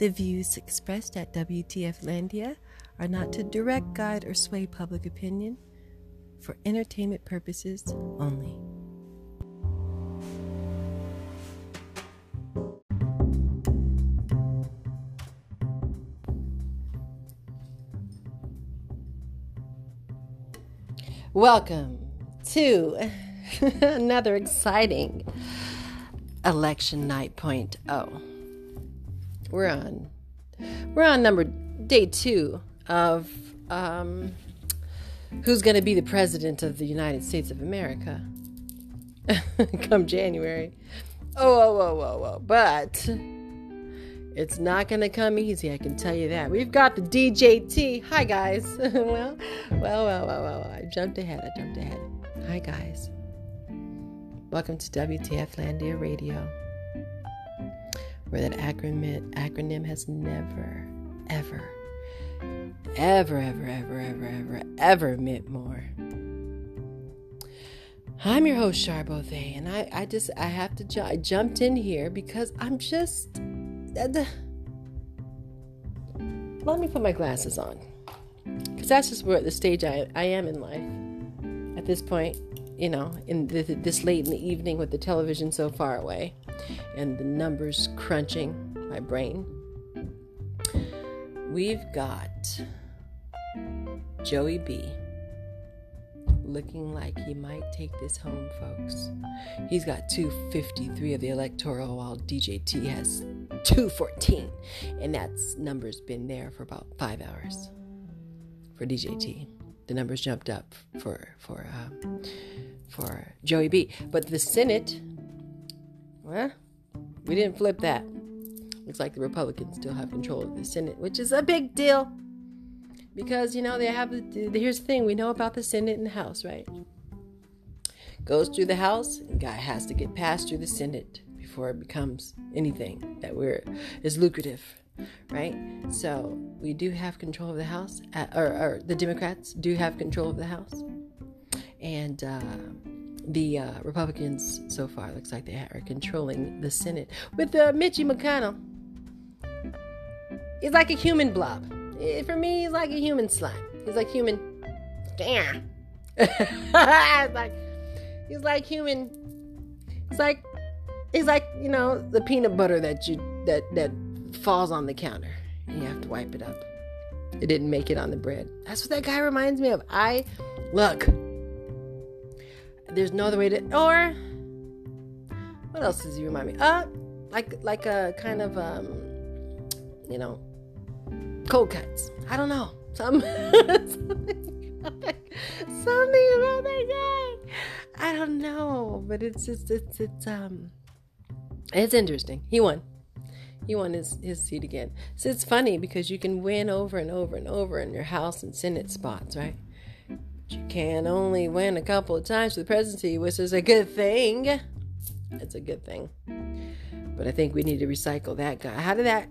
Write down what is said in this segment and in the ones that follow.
The views expressed at WTF Landia are not to direct, guide, or sway public opinion for entertainment purposes only. Welcome to another exciting election night point. Oh, we're on we're on number day two of um, who's going to be the president of the United States of America come January. Oh, whoa, whoa, whoa, whoa! But it's not going to come easy. I can tell you that. We've got the DJT. Hi, guys. well, well, well, well, well. I jumped ahead. I jumped ahead. Hi, guys. Welcome to WTF Landia Radio, where that acronym, acronym has never, ever, ever, ever, ever, ever, ever, ever meant more. I'm your host, Charbothe, and I, I just, I have to, ju- I jumped in here because I'm just, uh, let me put my glasses on. Because that's just where the stage I, I am in life at this point you know, in the, this late in the evening with the television so far away and the numbers crunching my brain. We've got Joey B looking like he might take this home, folks. He's got 253 of the electoral, while DJT has 214, and that's numbers been there for about five hours for DJT the numbers jumped up for for uh, for Joey B. But the Senate, we didn't flip that. Looks like the Republicans still have control of the Senate, which is a big deal because you know they have. The, here's the thing: we know about the Senate and the House, right? Goes through the House, and guy has to get passed through the Senate before it becomes anything that we're is lucrative right? So we do have control of the House, uh, or, or, the Democrats do have control of the House, and uh, the uh, Republicans so far looks like they are controlling the Senate with uh, Mitchie McConnell. He's like a human blob. Eh, for me, he's like a human slime. He's like human. Damn. like he's like human. It's like it's like you know the peanut butter that you that that falls on the counter and you have to wipe it up. It didn't make it on the bread. That's what that guy reminds me of. I look. There's no other way to or what else does he remind me? Uh like like a kind of um you know cold cuts. I don't know. Some something, about that guy. I don't know, but it's just it's it's um it's interesting. He won he won his, his seat again. So it's funny because you can win over and over and over in your House and Senate spots, right? You can only win a couple of times for the presidency, which is a good thing. It's a good thing. But I think we need to recycle that guy. How did that?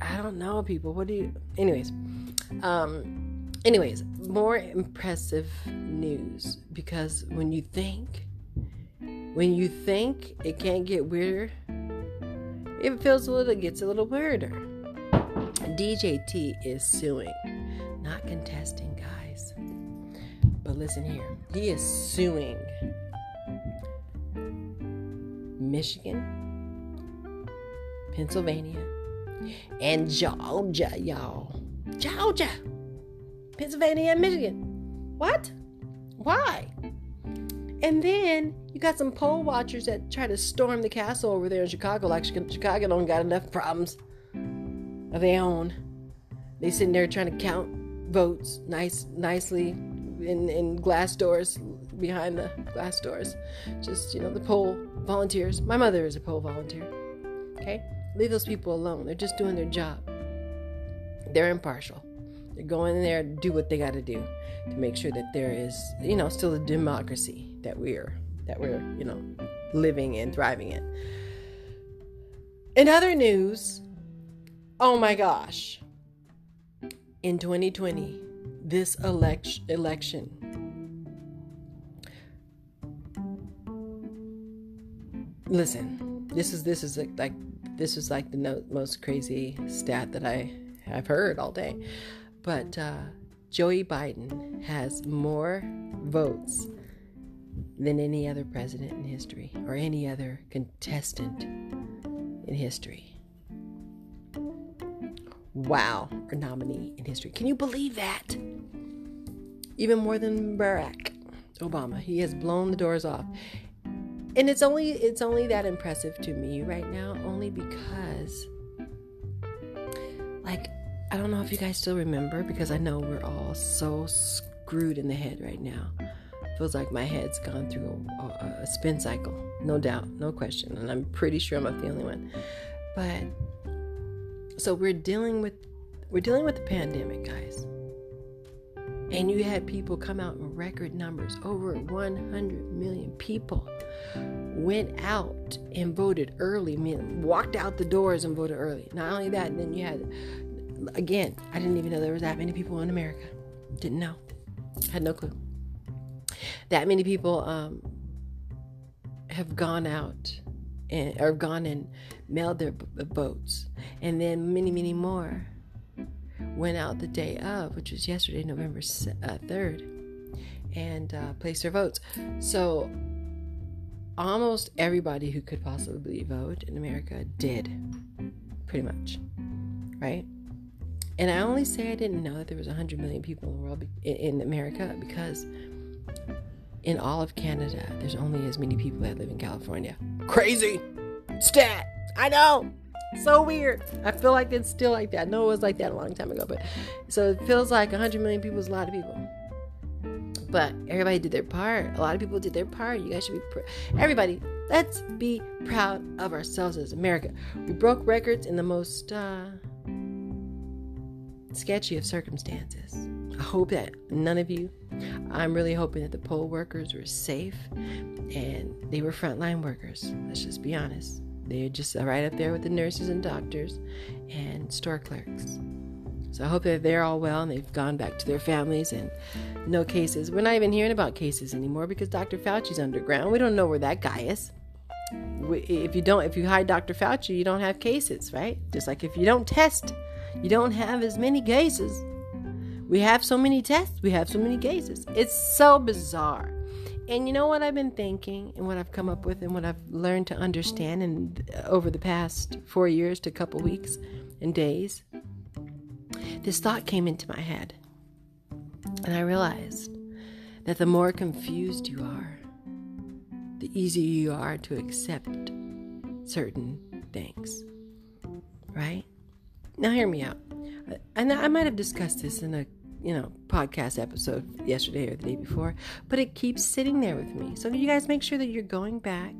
I don't know, people. What do you? Anyways, um, anyways, more impressive news because when you think, when you think it can't get weirder it feels a little, it gets a little weirder. DJT is suing, not contesting, guys. But listen here, he is suing Michigan, Pennsylvania, and Georgia, y'all. Georgia, Pennsylvania, and Michigan. What? Why? And then you got some poll watchers that try to storm the castle over there in Chicago, like Chicago don't got enough problems of their own. They sitting there trying to count votes nice, nicely in, in glass doors behind the glass doors. Just you know the poll volunteers. My mother is a poll volunteer. Okay, leave those people alone. They're just doing their job. They're impartial. They're going in there to do what they got to do to make sure that there is, you know, still a democracy that we're that we're you know living and thriving in. In other news, oh my gosh, in 2020, this elect- election. Listen, this is this is like this was like the no, most crazy stat that I have heard all day. But uh, Joey Biden has more votes than any other president in history or any other contestant in history. Wow, or nominee in history. Can you believe that? Even more than Barack Obama. He has blown the doors off. And it's only it's only that impressive to me right now only because like I don't know if you guys still remember because I know we're all so screwed in the head right now. Feels like my head's gone through a, a, a spin cycle, no doubt, no question, and I'm pretty sure I'm not the only one. But so we're dealing with we're dealing with the pandemic, guys. And you had people come out in record numbers. Over 100 million people went out and voted early, walked out the doors and voted early. Not only that, then you had again, I didn't even know there was that many people in America. Didn't know. Had no clue. That many people um, have gone out and or gone and mailed their votes, and then many, many more went out the day of, which was yesterday, November uh, third, and uh, placed their votes. So almost everybody who could possibly vote in America did, pretty much, right? And I only say I didn't know that there was 100 million people in the world in America because in all of Canada, there's only as many people that live in California. Crazy stat. I know. So weird. I feel like it's still like that. No, it was like that a long time ago, but so it feels like 100 million people is a lot of people. But everybody did their part. A lot of people did their part. You guys should be pr- everybody. Let's be proud of ourselves as America. We broke records in the most uh, sketchy of circumstances. I hope that none of you, I'm really hoping that the poll workers were safe and they were frontline workers. Let's just be honest. They're just right up there with the nurses and doctors and store clerks. So I hope that they're all well and they've gone back to their families and no cases. We're not even hearing about cases anymore because Dr. Fauci's underground. We don't know where that guy is. If you don't, if you hide Dr. Fauci, you don't have cases, right? Just like if you don't test you don't have as many cases. We have so many tests, we have so many cases. It's so bizarre. And you know what I've been thinking and what I've come up with and what I've learned to understand and over the past 4 years to a couple weeks and days. This thought came into my head. And I realized that the more confused you are, the easier you are to accept certain things. Right? Now, hear me out. And I might have discussed this in a you know podcast episode yesterday or the day before, but it keeps sitting there with me. So you guys make sure that you're going back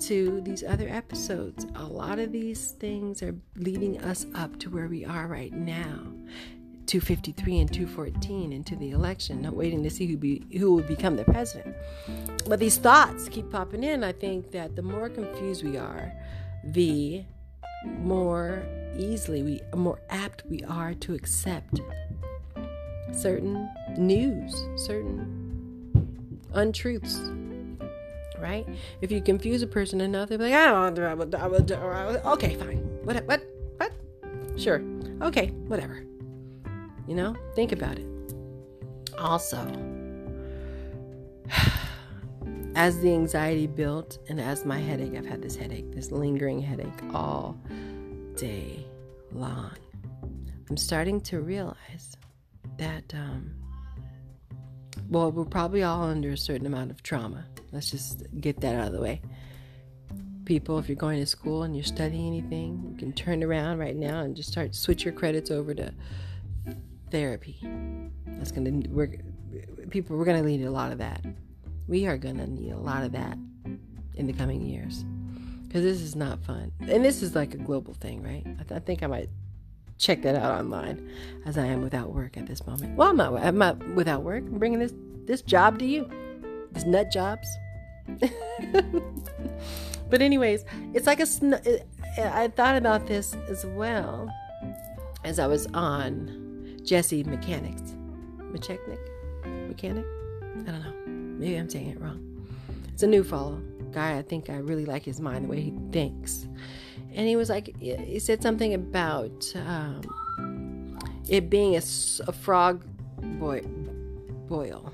to these other episodes. A lot of these things are leading us up to where we are right now. 253 and 214 into the election, not waiting to see who be who will become the president. But these thoughts keep popping in. I think that the more confused we are, the more easily we more apt we are to accept certain news, certain untruths. Right? If you confuse a person enough, they'll be like, "I don't, will, okay, fine. What? What? What? Sure. Okay, whatever." You know, think about it. Also, as the anxiety built and as my headache, I've had this headache, this lingering headache all day long. I'm starting to realize that, um, well, we're probably all under a certain amount of trauma. Let's just get that out of the way. People, if you're going to school and you're studying anything, you can turn around right now and just start switch your credits over to therapy. That's gonna we're people we're gonna need a lot of that we are to need a lot of that in the coming years because this is not fun. And this is like a global thing, right? I, th- I, think I might check that out online as I am without work at this moment. Well, I'm not, I'm not without work. I'm bringing this, this job to you, these nut jobs. but, anyways, it's like a. Sn- I thought about this as well as I was on Jesse Mechanics. Mechanic? Mechanic? I don't know. Maybe I'm saying it wrong. It's a new follow guy. I think I really like his mind, the way he thinks. And he was like, he said something about um, it being a, a frog boil, boil.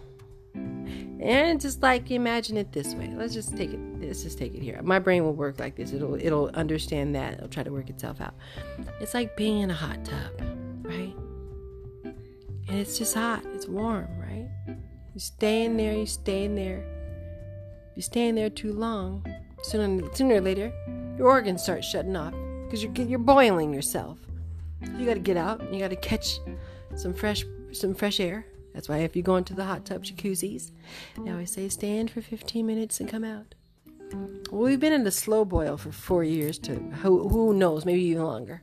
And just like imagine it this way. Let's just take it. Let's just take it here. My brain will work like this. It'll it'll understand that. It'll try to work itself out. It's like being in a hot tub, right? And it's just hot. It's warm, right? You stay in there. You stay in there. You stay in there too long. Sooner, sooner or later, your organs start shutting off because you're you're boiling yourself. You got to get out. You got to catch some fresh some fresh air that's why if you go into the hot tub jacuzzis, they always say stand for 15 minutes and come out. Well, we've been in the slow boil for four years to who, who knows, maybe even longer.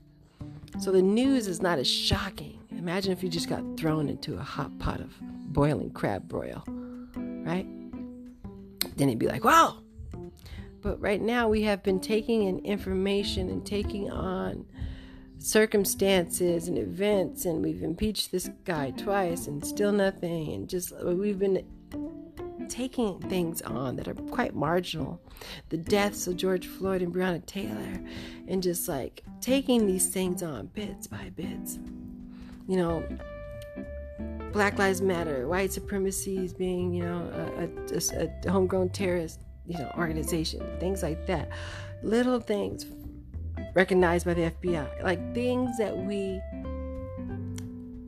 So the news is not as shocking. Imagine if you just got thrown into a hot pot of boiling crab broil, right? Then it'd be like, wow. But right now we have been taking in information and taking on circumstances and events, and we've impeached this guy twice and still nothing, and just we've been taking things on that are quite marginal. The deaths of George Floyd and Breonna Taylor, and just like taking these things on bits by bits. You know, Black Lives Matter, white supremacy is being, you know, a, a, a homegrown terrorist, you know, organization, things like that. Little things recognized by the FBI, like things that we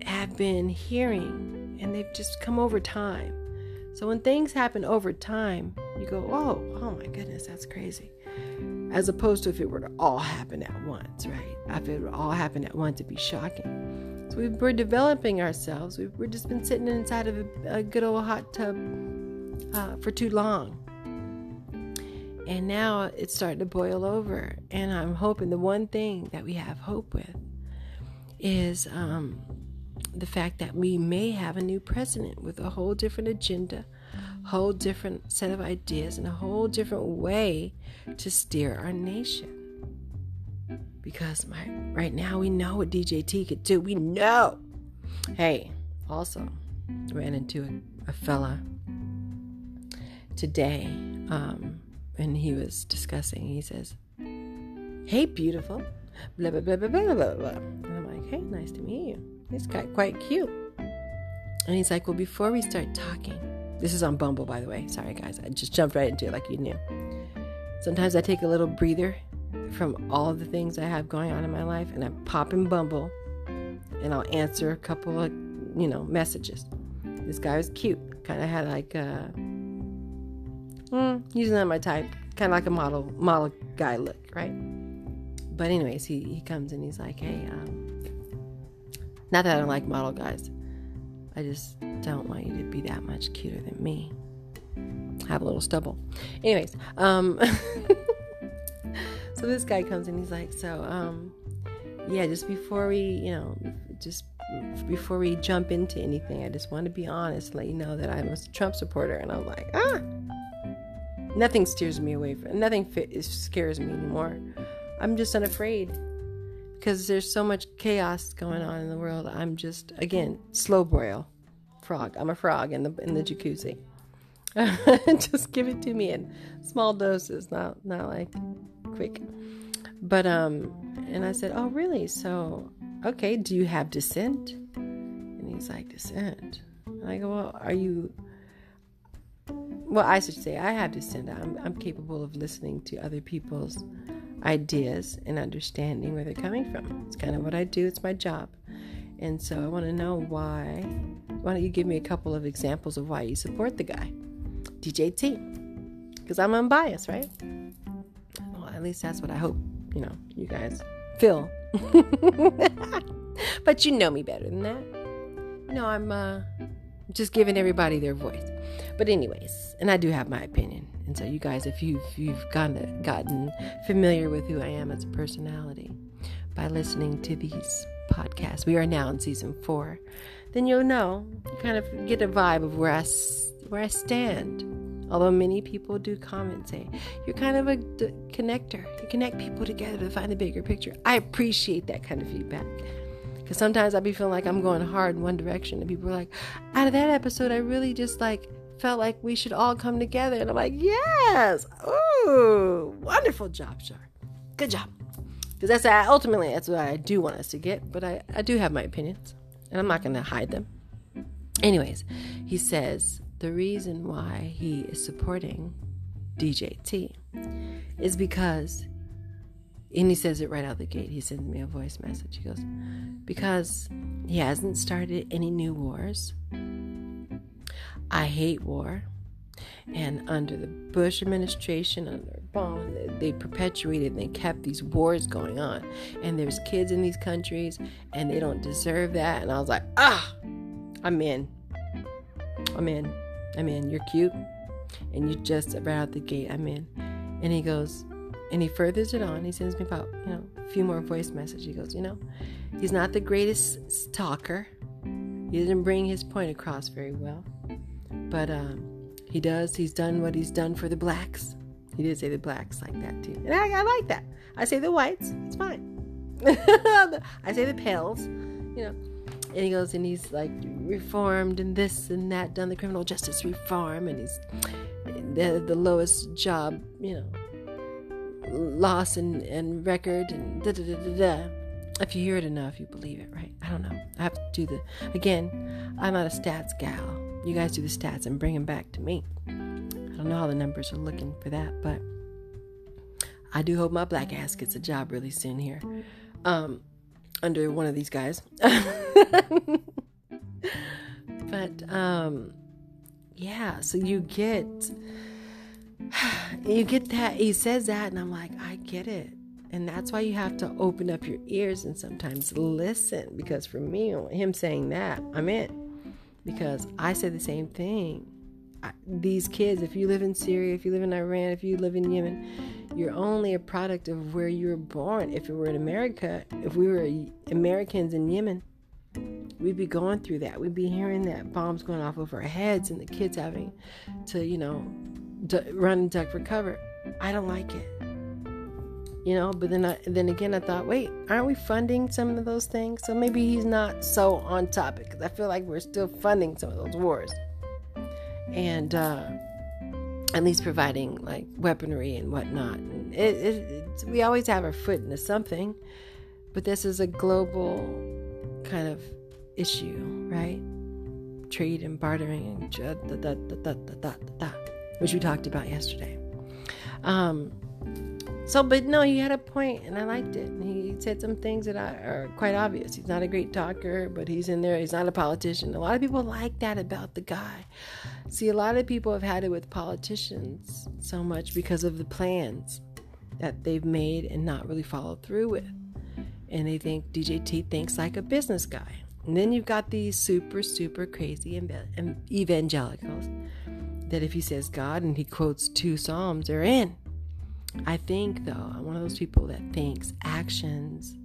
have been hearing and they've just come over time. So when things happen over time, you go, oh, oh my goodness, that's crazy. As opposed to if it were to all happen at once, right? If it would all happen at once, it'd be shocking. So we are developing ourselves. We've, we've just been sitting inside of a, a good old hot tub uh, for too long. And now it's starting to boil over. And I'm hoping the one thing that we have hope with is um, the fact that we may have a new president with a whole different agenda, whole different set of ideas, and a whole different way to steer our nation. Because my, right now we know what DJT could do. We know. Hey, also ran into a, a fella today. Um, and he was discussing. He says, "Hey, beautiful," blah blah blah blah blah blah blah. And I'm like, "Hey, nice to meet you. He's quite quite cute." And he's like, "Well, before we start talking, this is on Bumble, by the way. Sorry, guys, I just jumped right into it like you knew. Sometimes I take a little breather from all the things I have going on in my life, and I pop in Bumble, and I'll answer a couple of, you know, messages. This guy was cute. Kind of had like a mm, he's not my type. Kind of like a model model guy look, right? But anyways, he he comes and he's like, hey, um, not that I don't like model guys. I just don't want you to be that much cuter than me. I Have a little stubble. Anyways, um, so this guy comes and he's like, so um, yeah, just before we, you know, just before we jump into anything, I just want to be honest, let you know that I'm a Trump supporter. And I'm like, ah, Nothing steers me away from nothing scares me anymore. I'm just unafraid because there's so much chaos going on in the world. I'm just again slow boil frog. I'm a frog in the in the jacuzzi. just give it to me in small doses, not not like quick. But um, and I said, oh really? So okay, do you have dissent? And he's like, dissent. And I go, well, are you well, I should say I have dissent. I'm, I'm capable of listening to other people's ideas and understanding where they're coming from. It's kind of what I do, it's my job. And so I want to know why. Why don't you give me a couple of examples of why you support the guy, DJT? Because I'm unbiased, right? Well, at least that's what I hope, you know, you guys feel. but you know me better than that. Know, I'm uh, just giving everybody their voice. But anyways, and I do have my opinion. And so you guys, if you've you've gotten gotten familiar with who I am as a personality by listening to these podcasts, we are now in season four. Then you'll know, you kind of get a vibe of where I where I stand. Although many people do comment say you're kind of a d- connector, you connect people together to find the bigger picture. I appreciate that kind of feedback. Because sometimes I be feeling like I'm going hard in one direction, and people are like, out of that episode, I really just like felt like we should all come together. And I'm like, yes, ooh, wonderful job, Char. Good job. Because that's ultimately that's what I do want us to get. But I, I do have my opinions, and I'm not going to hide them. Anyways, he says the reason why he is supporting DJT is because, and he says it right out the gate. He sends me a voice message. He goes, because he hasn't started any new wars. I hate war. And under the Bush administration, under Obama, they, perpetuated and they kept these wars going on. And there's kids in these countries and they don't deserve that. And I was like, ah, I'm in. I'm in. I'm in. You're cute. And you just right out the gate, I'm in. And he goes, and he furthers it on. He sends me about, you know, a few more voice messages. He goes, you know, he's not the greatest talker. He doesn't bring his point across very well. But um, he does. He's done what he's done for the blacks. He did say the blacks like that too. And I, I like that. I say the whites. It's fine. I say the pales. You know. And he goes and he's like reformed and this and that, done the criminal justice reform, and he's the the lowest job, you know, loss and, and record and da da da da da. If you hear it enough, you believe it, right? I don't know. I have to do the again. I'm not a stats gal. You guys do the stats and bring them back to me. I don't know how the numbers are looking for that, but I do hope my black ass gets a job really soon here. Um, under one of these guys. but um yeah, so you get you get that he says that and I'm like, I get it. And that's why you have to open up your ears and sometimes listen because for me him saying that, I'm in because I say the same thing. I, these kids, if you live in Syria, if you live in Iran, if you live in Yemen, you're only a product of where you were born. If it were in America, if we were Americans in Yemen, we'd be going through that. We'd be hearing that bombs going off over our heads and the kids having to, you know, run and duck for cover. I don't like it. You know but then I, then again i thought wait aren't we funding some of those things? So maybe he's not so on topic because i feel like we're still funding some of those wars. And uh, at least providing like weaponry and whatnot. And it, it, we always have our foot into something. But this is a global kind of issue right? Trade and bartering and da, da, da, which we talked about yesterday um, so, but no, he had a point, and I liked it. And He said some things that are quite obvious. He's not a great talker, but he's in there. He's not a politician. A lot of people like that about the guy. See, a lot of people have had it with politicians so much because of the plans that they've made and not really followed through with. And they think DJT thinks like a business guy. And then you've got these super, super crazy evangelicals that if he says God and he quotes two Psalms, they're in. I think, though, I'm one of those people that thinks actions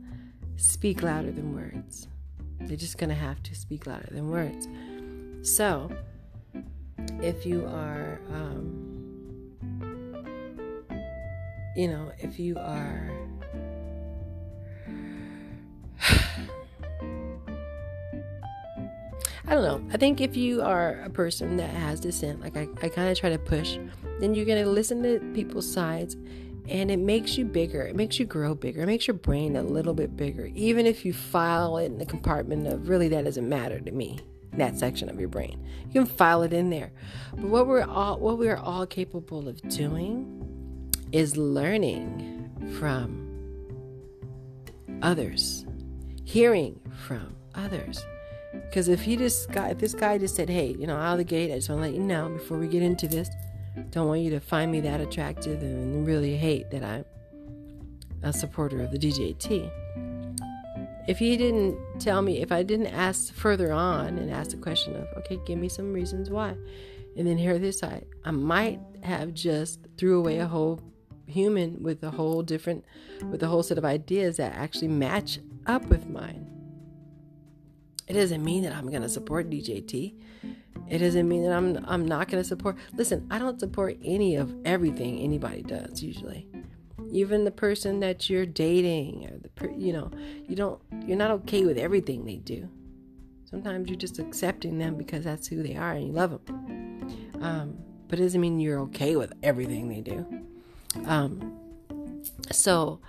speak louder than words. They're just going to have to speak louder than words. So, if you are, um, you know, if you are. I don't know. I think if you are a person that has dissent, like I, I kind of try to push, then you're going to listen to people's sides and it makes you bigger. It makes you grow bigger. It makes your brain a little bit bigger. Even if you file it in the compartment of really that doesn't matter to me, that section of your brain. You can file it in there. But what we're all what we are all capable of doing is learning from others. Hearing from others. Because if he just got, if this guy just said, "Hey, you know, out of the gate, I just want to let you know before we get into this, don't want you to find me that attractive and really hate that I'm a supporter of the DJT." If he didn't tell me, if I didn't ask further on and ask the question of, "Okay, give me some reasons why," and then hear this side, I might have just threw away a whole human with a whole different, with a whole set of ideas that actually match up with mine. It doesn't mean that I'm going to support DJT. It doesn't mean that I'm I'm not going to support. Listen, I don't support any of everything anybody does usually. Even the person that you're dating or the you know, you don't you're not okay with everything they do. Sometimes you're just accepting them because that's who they are and you love them. Um, but it doesn't mean you're okay with everything they do. Um, so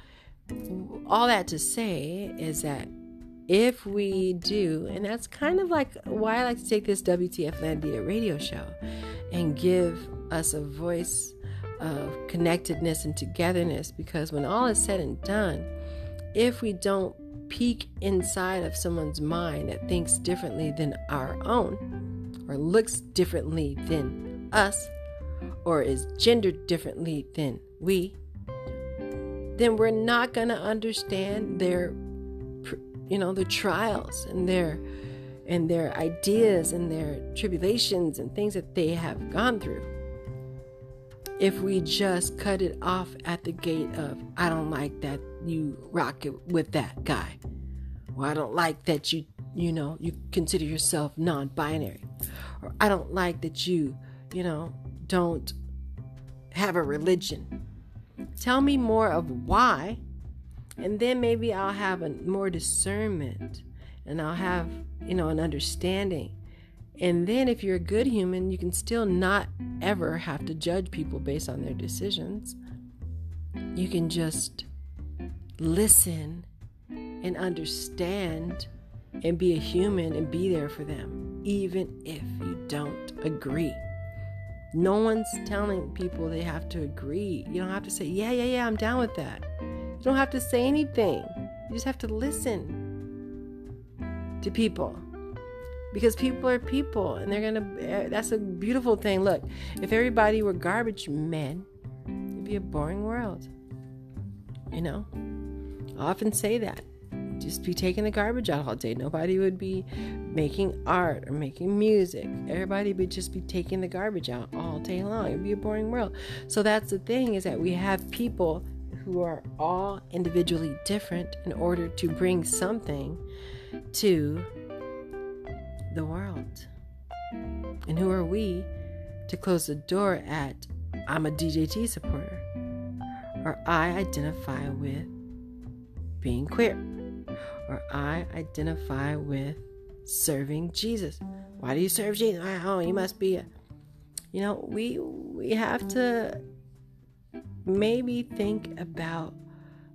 all that to say is that if we do, and that's kind of like why I like to take this WTF Landia radio show and give us a voice of connectedness and togetherness, because when all is said and done, if we don't peek inside of someone's mind that thinks differently than our own, or looks differently than us, or is gendered differently than we, then we're not going to understand their you know their trials and their and their ideas and their tribulations and things that they have gone through. If we just cut it off at the gate of i don't like that you rock it with that guy or i don't like that you you know you consider yourself non-binary or i don't like that you you know don't have a religion. Tell me more of why, and then maybe I'll have a more discernment and I'll have, you know, an understanding. And then if you're a good human, you can still not ever have to judge people based on their decisions. You can just listen and understand and be a human and be there for them, even if you don't agree. No one's telling people they have to agree. You don't have to say, yeah, yeah, yeah, I'm down with that. You don't have to say anything. You just have to listen to people. Because people are people and they're to, eh, that's a beautiful thing. Look, if everybody were garbage men, it'd be a boring world. You know? I often say that just be taking the garbage out all day. Nobody would be making art or making music. Everybody would just be taking the garbage out all day long. It'd be a boring world. So that's the thing is that we have people who are all individually different in order to bring something to the world. And who are we to close the door at I'm a DJT supporter or I identify with being queer? or I identify with serving Jesus. Why do you serve Jesus? Oh, you must be a you know, we we have to maybe think about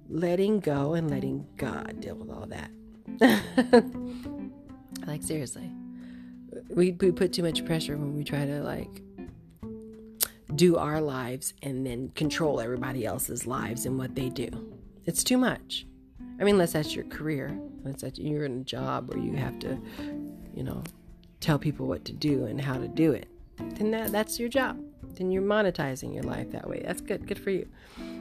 letting go and letting God deal with all that. like seriously. We we put too much pressure when we try to like do our lives and then control everybody else's lives and what they do. It's too much. I mean, unless that's your career, unless you're in a job where you have to, you know, tell people what to do and how to do it, then that, that's your job. Then you're monetizing your life that way. That's good. Good for you.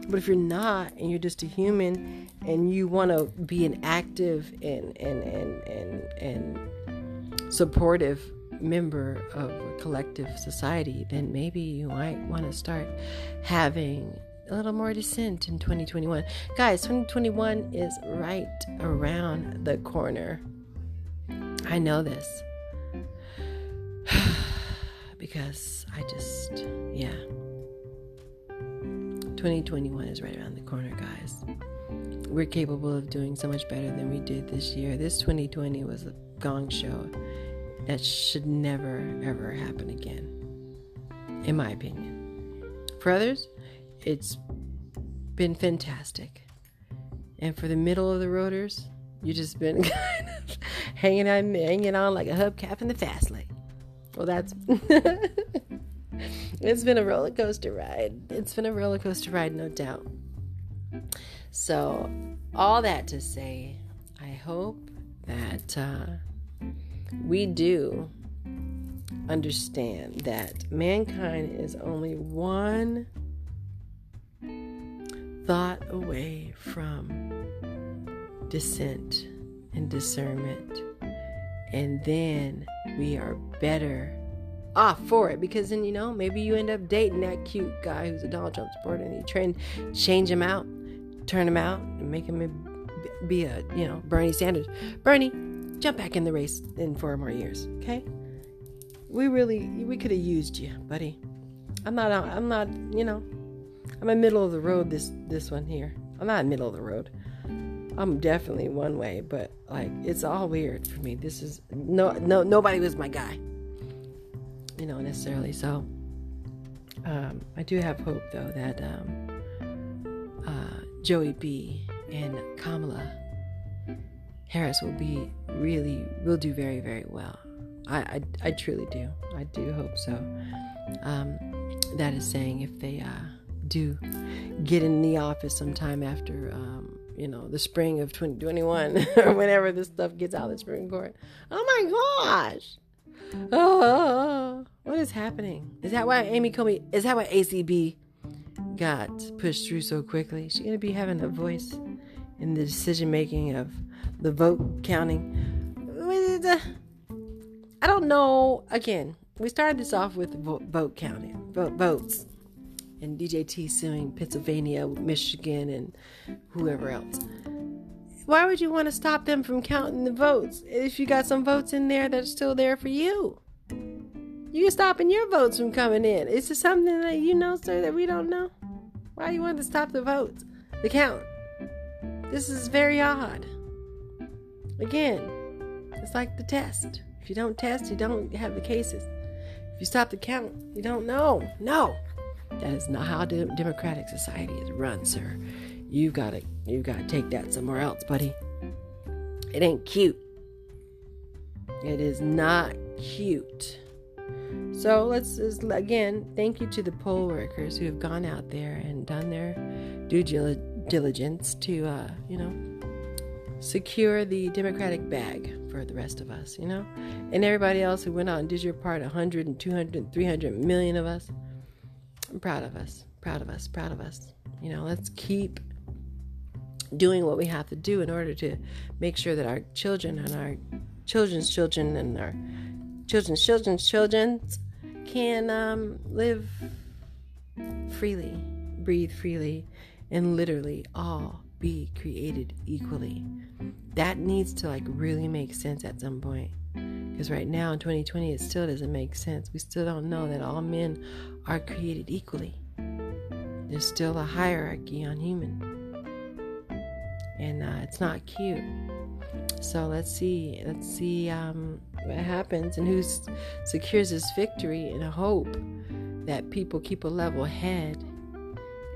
But if you're not and you're just a human and you want to be an active and and and and and supportive member of a collective society, then maybe you might want to start having a little more dissent in 2021. Guys, 2021 is right around the corner. I know this because I just, yeah. 2021 is right around the corner, guys. We're capable of doing so much better than we did this year. This 2020 was a gong show that should never, ever happen again, in my opinion. For others, it's been fantastic. And for the middle of the roaders, you just been kind of hanging on, hanging on like a hubcap in the fast lane. Well, that's it's been a roller coaster ride. It's been a roller coaster ride, no doubt. So, all that to say, I hope that uh, we do understand that mankind is only one thought away from dissent and discernment. And then we are better off for it because then, you know, maybe you end up dating that cute guy who's a Donald Trump supporter and you try and change him out, turn him out, and make him be a, you know, Bernie Sanders. Bernie, jump back in the race in four more years, okay? We really, we could have used you, buddy. I'm not, I'm not, you know, I'm in middle of the road this this one here. I'm not middle of the road. I'm definitely one way, but like it's all weird for me. This is no no nobody was my guy. You know, necessarily. So um, I do have hope though that um, uh, Joey B and Kamala Harris will be really will do very very well. I I, I truly do. I do hope so. Um, that is saying if they uh, do get in the office sometime after um, you know the spring of 2021 or whenever this stuff gets out of the Supreme Court. Oh my gosh! Oh, what is happening? Is that why Amy Coney? Is that why ACB got pushed through so quickly? Is she gonna be having a voice in the decision making of the vote counting? Uh, I don't know. Again, we started this off with vote counting, vote votes, and DJT suing Pennsylvania, Michigan, and whoever else. Why would you want to stop them from counting the votes if you got some votes in there that's still there for you? You stopping your votes from coming in. Is this something that you know, sir, that we don't know? Why do you want to stop the votes, the count? This is very odd. Again, it's like the test. If you don't test, you don't have the cases. If you stop the count, you don't know. No, that is not how de- democratic society is run, sir. You gotta, you gotta take that somewhere else, buddy. It ain't cute. It is not cute. So let's just, again thank you to the poll workers who have gone out there and done their due diligence to, uh, you know, secure the Democratic bag for the rest of us, you know? And everybody else who went out and did your part 100 and 200 and 300 million of us. I'm proud of us. Proud of us. Proud of us. You know, let's keep doing what we have to do in order to make sure that our children and our children's children and our children's children's children can um, live freely, breathe freely, and literally all be created equally. That needs to like really make sense at some point. Because right now in 2020, it still doesn't make sense. We still don't know that all men are created equally. There's still a hierarchy on human, and uh, it's not cute. So let's see, let's see um, what happens and who secures this victory in a hope that people keep a level head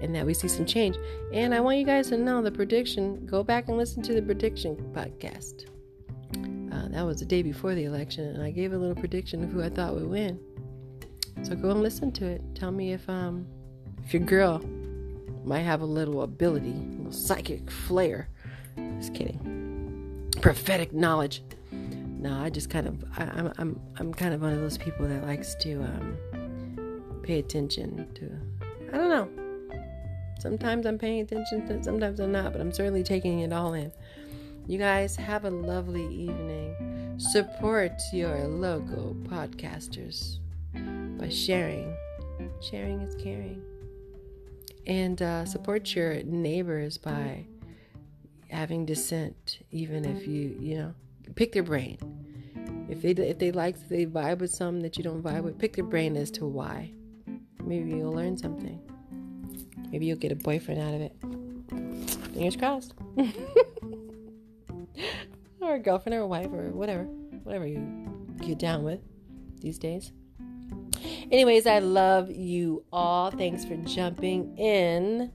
and that we see some change. And I want you guys to know the prediction. Go back and listen to the prediction podcast. That was the day before the election, and I gave a little prediction of who I thought would win. So go and listen to it. Tell me if um if your girl might have a little ability, a little psychic flair. Just kidding. Prophetic knowledge. No, I just kind of I, am I'm, I'm I'm kind of one of those people that likes to um, pay attention to. I don't know. Sometimes I'm paying attention, sometimes I'm not, but I'm certainly taking it all in. You guys have a lovely evening. Support your local podcasters by sharing. Sharing is caring. And uh, support your neighbors by having dissent, even if you, you know, pick their brain. If they if they like they vibe with something that you don't vibe with, pick their brain as to why. Maybe you'll learn something. Maybe you'll get a boyfriend out of it. Fingers crossed. or a girlfriend or a wife or whatever. Whatever you get down with these days. Anyways, I love you all. Thanks for jumping in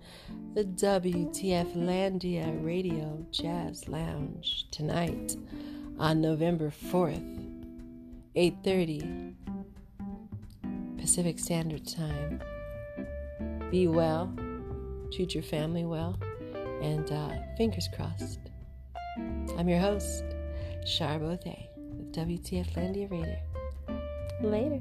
the WTF Landia Radio Jazz Lounge tonight on November 4th, 8:30 Pacific Standard Time. Be well, treat your family well, and uh, fingers crossed. I'm your host, Charbothe with WTF Landia Radio. Later.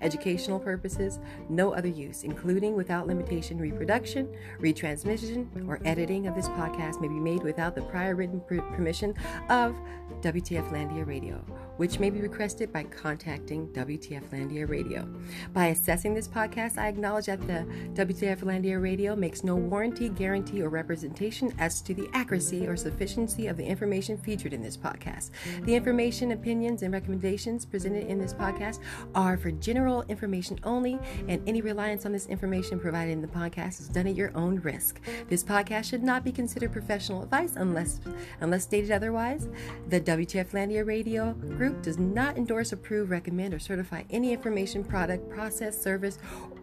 educational purposes, no other use, including without limitation reproduction, retransmission, or editing of this podcast may be made without the prior written permission of WTF Landia Radio, which may be requested by contacting WTF Landia Radio. By assessing this podcast, I acknowledge that the WTF Landia Radio makes no warranty, guarantee, or representation as to the accuracy or sufficiency of the information featured in this podcast. The information, opinions, and recommendations presented in this podcast are for general information only, and any reliance on this information provided in the podcast is done at your own risk. This podcast should not be considered professional advice unless unless stated otherwise. The WTF Landia Radio Group does not endorse, approve, recommend, or certify any information, product, process, service,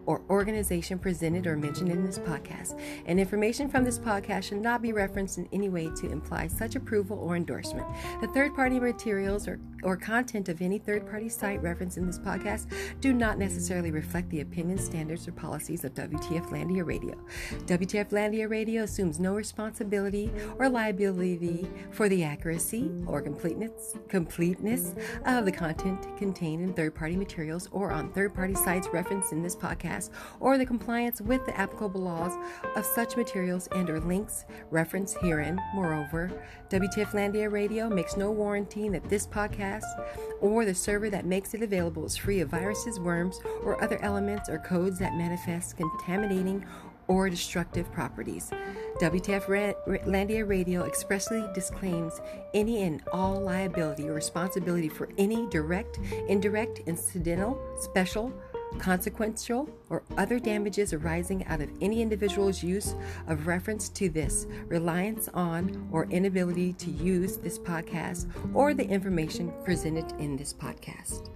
or organization presented or mentioned in this podcast. And information from this podcast should not be referenced in any way to imply such approval or endorsement. The third party materials or, or content of any third party site referenced in this podcast do not necessarily reflect the opinions, standards, or policies of WTF Landia Radio. WTF Landia Radio assumes no responsibility or liability for the accuracy or completeness, completeness of the content contained in third party materials or on third party sites referenced in this podcast or the compliance with the applicable laws of such materials and or links referenced herein. Moreover, WTF Landia Radio makes no warranty that this podcast or the server that makes it available is free of viruses, worms, or other elements or codes that manifest contaminating or destructive properties. WTF Landia Radio expressly disclaims any and all liability or responsibility for any direct, indirect, incidental, special, consequential, or other damages arising out of any individual's use of reference to this, reliance on, or inability to use this podcast or the information presented in this podcast.